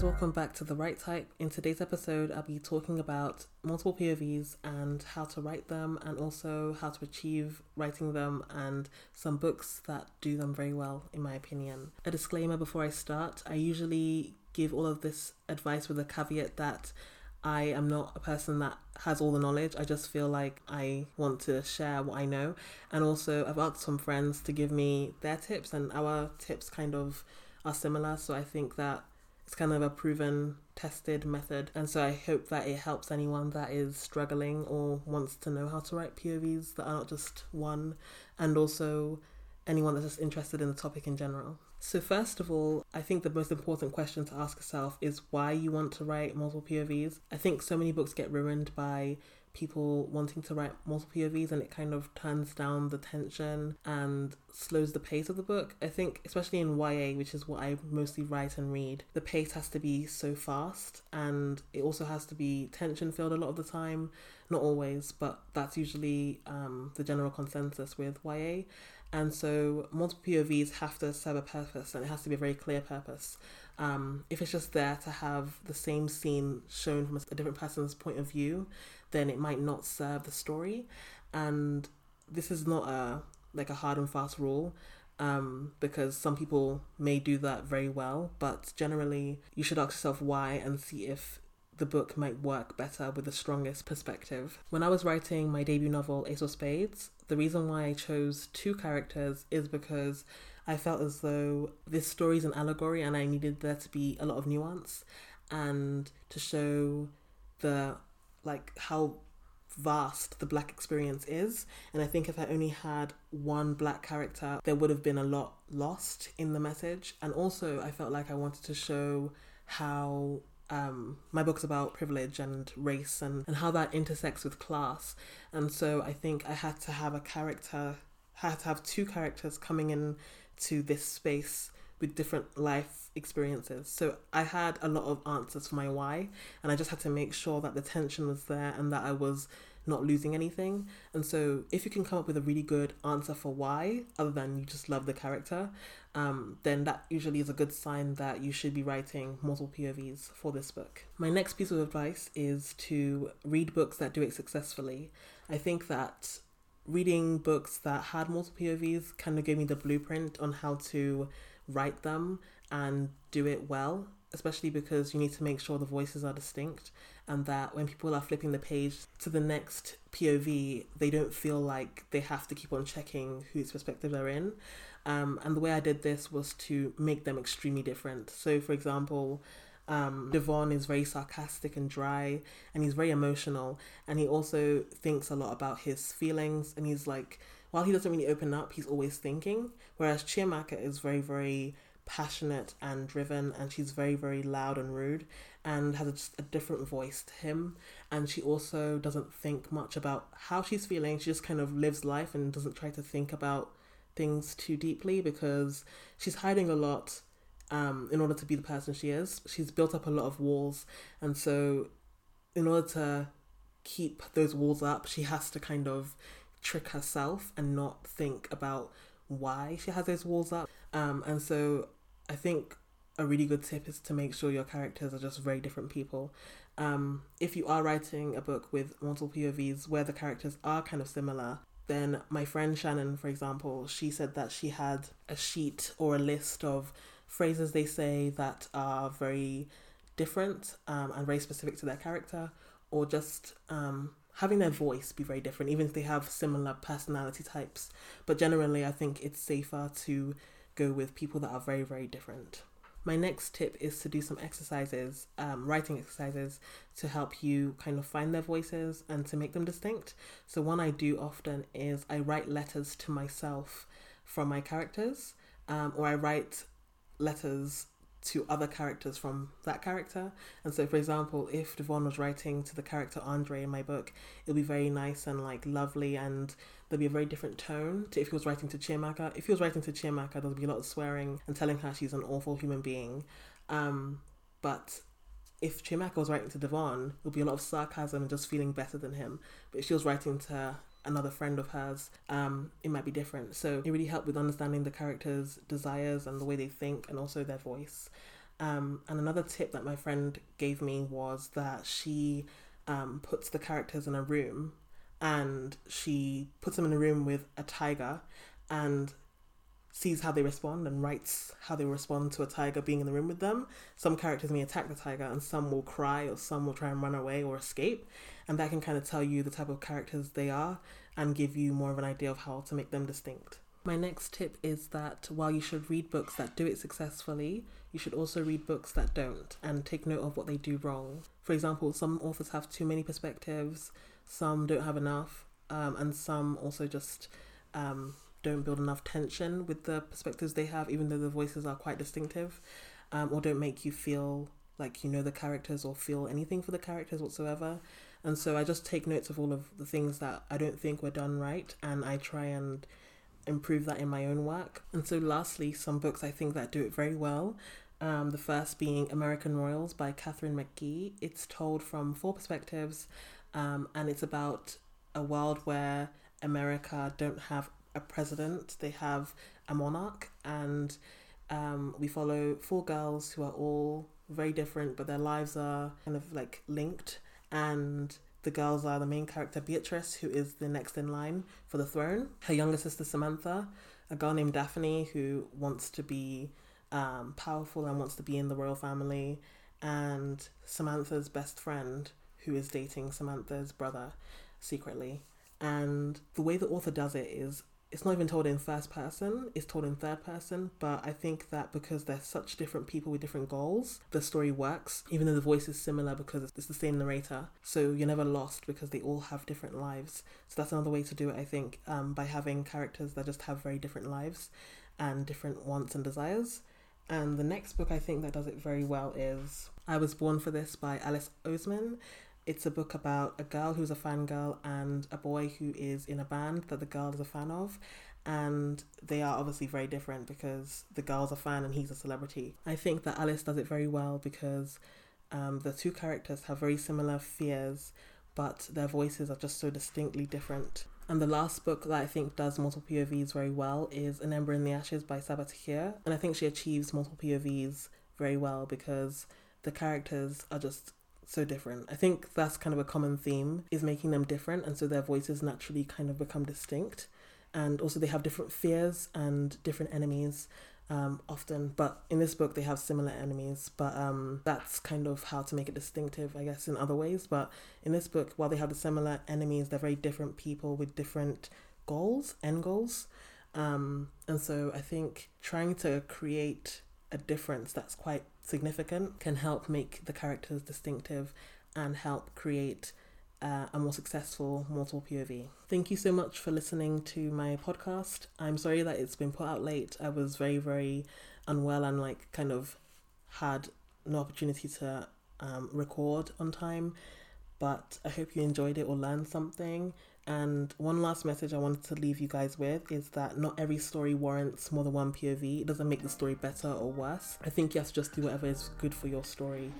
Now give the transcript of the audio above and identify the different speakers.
Speaker 1: guys, welcome back to The Right Type. In today's episode, I'll be talking about multiple POVs and how to write them, and also how to achieve writing them, and some books that do them very well, in my opinion. A disclaimer before I start I usually give all of this advice with a caveat that I am not a person that has all the knowledge. I just feel like I want to share what I know. And also, I've asked some friends to give me their tips, and our tips kind of are similar. So I think that it's kind of a proven, tested method. And so I hope that it helps anyone that is struggling or wants to know how to write POVs that are not just one, and also anyone that's just interested in the topic in general. So, first of all, I think the most important question to ask yourself is why you want to write multiple POVs. I think so many books get ruined by people wanting to write multiple POVs and it kind of turns down the tension and slows the pace of the book. I think, especially in YA, which is what I mostly write and read, the pace has to be so fast and it also has to be tension filled a lot of the time. Not always, but that's usually um, the general consensus with YA. And so multiple POVs have to serve a purpose and it has to be a very clear purpose. Um, if it's just there to have the same scene shown from a different person's point of view, then it might not serve the story. And this is not a like a hard and fast rule. Um, because some people may do that very well, but generally you should ask yourself why and see if the book might work better with the strongest perspective. When I was writing my debut novel, Ace of Spades, the reason why I chose two characters is because I felt as though this story is an allegory and I needed there to be a lot of nuance and to show the like how vast the black experience is and i think if i only had one black character there would have been a lot lost in the message and also i felt like i wanted to show how um, my book's about privilege and race and, and how that intersects with class and so i think i had to have a character had to have two characters coming in to this space with different life experiences. So I had a lot of answers for my why, and I just had to make sure that the tension was there and that I was not losing anything. And so if you can come up with a really good answer for why, other than you just love the character, um, then that usually is a good sign that you should be writing multiple POVs for this book. My next piece of advice is to read books that do it successfully. I think that reading books that had multiple POVs kind of gave me the blueprint on how to write them and do it well, especially because you need to make sure the voices are distinct and that when people are flipping the page to the next POV, they don't feel like they have to keep on checking whose perspective they're in. Um, and the way I did this was to make them extremely different. So, for example, um, Devon is very sarcastic and dry, and he's very emotional, and he also thinks a lot about his feelings, and he's like, while he doesn't really open up, he's always thinking. Whereas Chiamaka is very, very passionate and driven, and she's very, very loud and rude, and has a, just a different voice to him. And she also doesn't think much about how she's feeling. She just kind of lives life and doesn't try to think about things too deeply because she's hiding a lot um, in order to be the person she is. She's built up a lot of walls, and so in order to keep those walls up, she has to kind of trick herself and not think about why she has those walls up. Um, and so I think a really good tip is to make sure your characters are just very different people. Um, if you are writing a book with multiple POVs where the characters are kind of similar, then my friend Shannon, for example, she said that she had a sheet or a list of phrases they say that are very different um, and very specific to their character, or just um, having their voice be very different, even if they have similar personality types. But generally, I think it's safer to go with people that are very, very different. My next tip is to do some exercises, um, writing exercises, to help you kind of find their voices and to make them distinct. So, one I do often is I write letters to myself from my characters, um, or I write letters to other characters from that character. And so, for example, if Devon was writing to the character Andre in my book, it'll be very nice and like lovely, and there'll be a very different tone to if he was writing to Chiamaka. If he was writing to Chiamaka, there'll be a lot of swearing and telling her she's an awful human being. Um, but if Chiamaka was writing to Devon, there'll be a lot of sarcasm and just feeling better than him. But if she was writing to another friend of hers, um, it might be different. So it really helped with understanding the characters' desires and the way they think and also their voice. Um, and another tip that my friend gave me was that she um, puts the characters in a room and she puts them in a room with a tiger and sees how they respond and writes how they respond to a tiger being in the room with them. Some characters may attack the tiger and some will cry or some will try and run away or escape. And that can kind of tell you the type of characters they are and give you more of an idea of how to make them distinct. My next tip is that while you should read books that do it successfully, you should also read books that don't and take note of what they do wrong. For example, some authors have too many perspectives, some don't have enough, um, and some also just um, don't build enough tension with the perspectives they have, even though the voices are quite distinctive, um, or don't make you feel like you know the characters or feel anything for the characters whatsoever. And so I just take notes of all of the things that I don't think were done right, and I try and improve that in my own work. And so, lastly, some books I think that do it very well. Um, the first being American Royals by Katharine McGee. It's told from four perspectives, um, and it's about a world where America don't have a president, they have a monarch, and um, we follow four girls who are all very different, but their lives are kind of like linked. And the girls are the main character Beatrice, who is the next in line for the throne, her younger sister Samantha, a girl named Daphne who wants to be um, powerful and wants to be in the royal family, and Samantha's best friend who is dating Samantha's brother secretly. And the way the author does it is it's not even told in first person, it's told in third person. But I think that because they're such different people with different goals, the story works, even though the voice is similar because it's the same narrator. So you're never lost because they all have different lives. So that's another way to do it, I think, um, by having characters that just have very different lives and different wants and desires. And the next book I think that does it very well is I Was Born for This by Alice Oseman. It's a book about a girl who's a fangirl and a boy who is in a band that the girl is a fan of. And they are obviously very different because the girl's a fan and he's a celebrity. I think that Alice does it very well because um, the two characters have very similar fears, but their voices are just so distinctly different. And the last book that I think does multiple POVs very well is An Ember in the Ashes by Sabaa Tahir. And I think she achieves multiple POVs very well because the characters are just so different. I think that's kind of a common theme is making them different and so their voices naturally kind of become distinct. And also they have different fears and different enemies um, often, but in this book they have similar enemies. But um, that's kind of how to make it distinctive, I guess, in other ways. But in this book, while they have the similar enemies, they're very different people with different goals, end goals. Um, and so I think trying to create a difference that's quite significant can help make the characters distinctive and help create uh, a more successful multiple POV. Thank you so much for listening to my podcast. I'm sorry that it's been put out late. I was very, very unwell and like kind of had no opportunity to um, record on time. But I hope you enjoyed it or learned something. And one last message I wanted to leave you guys with is that not every story warrants more than one POV. It doesn't make the story better or worse. I think you have to just do whatever is good for your story.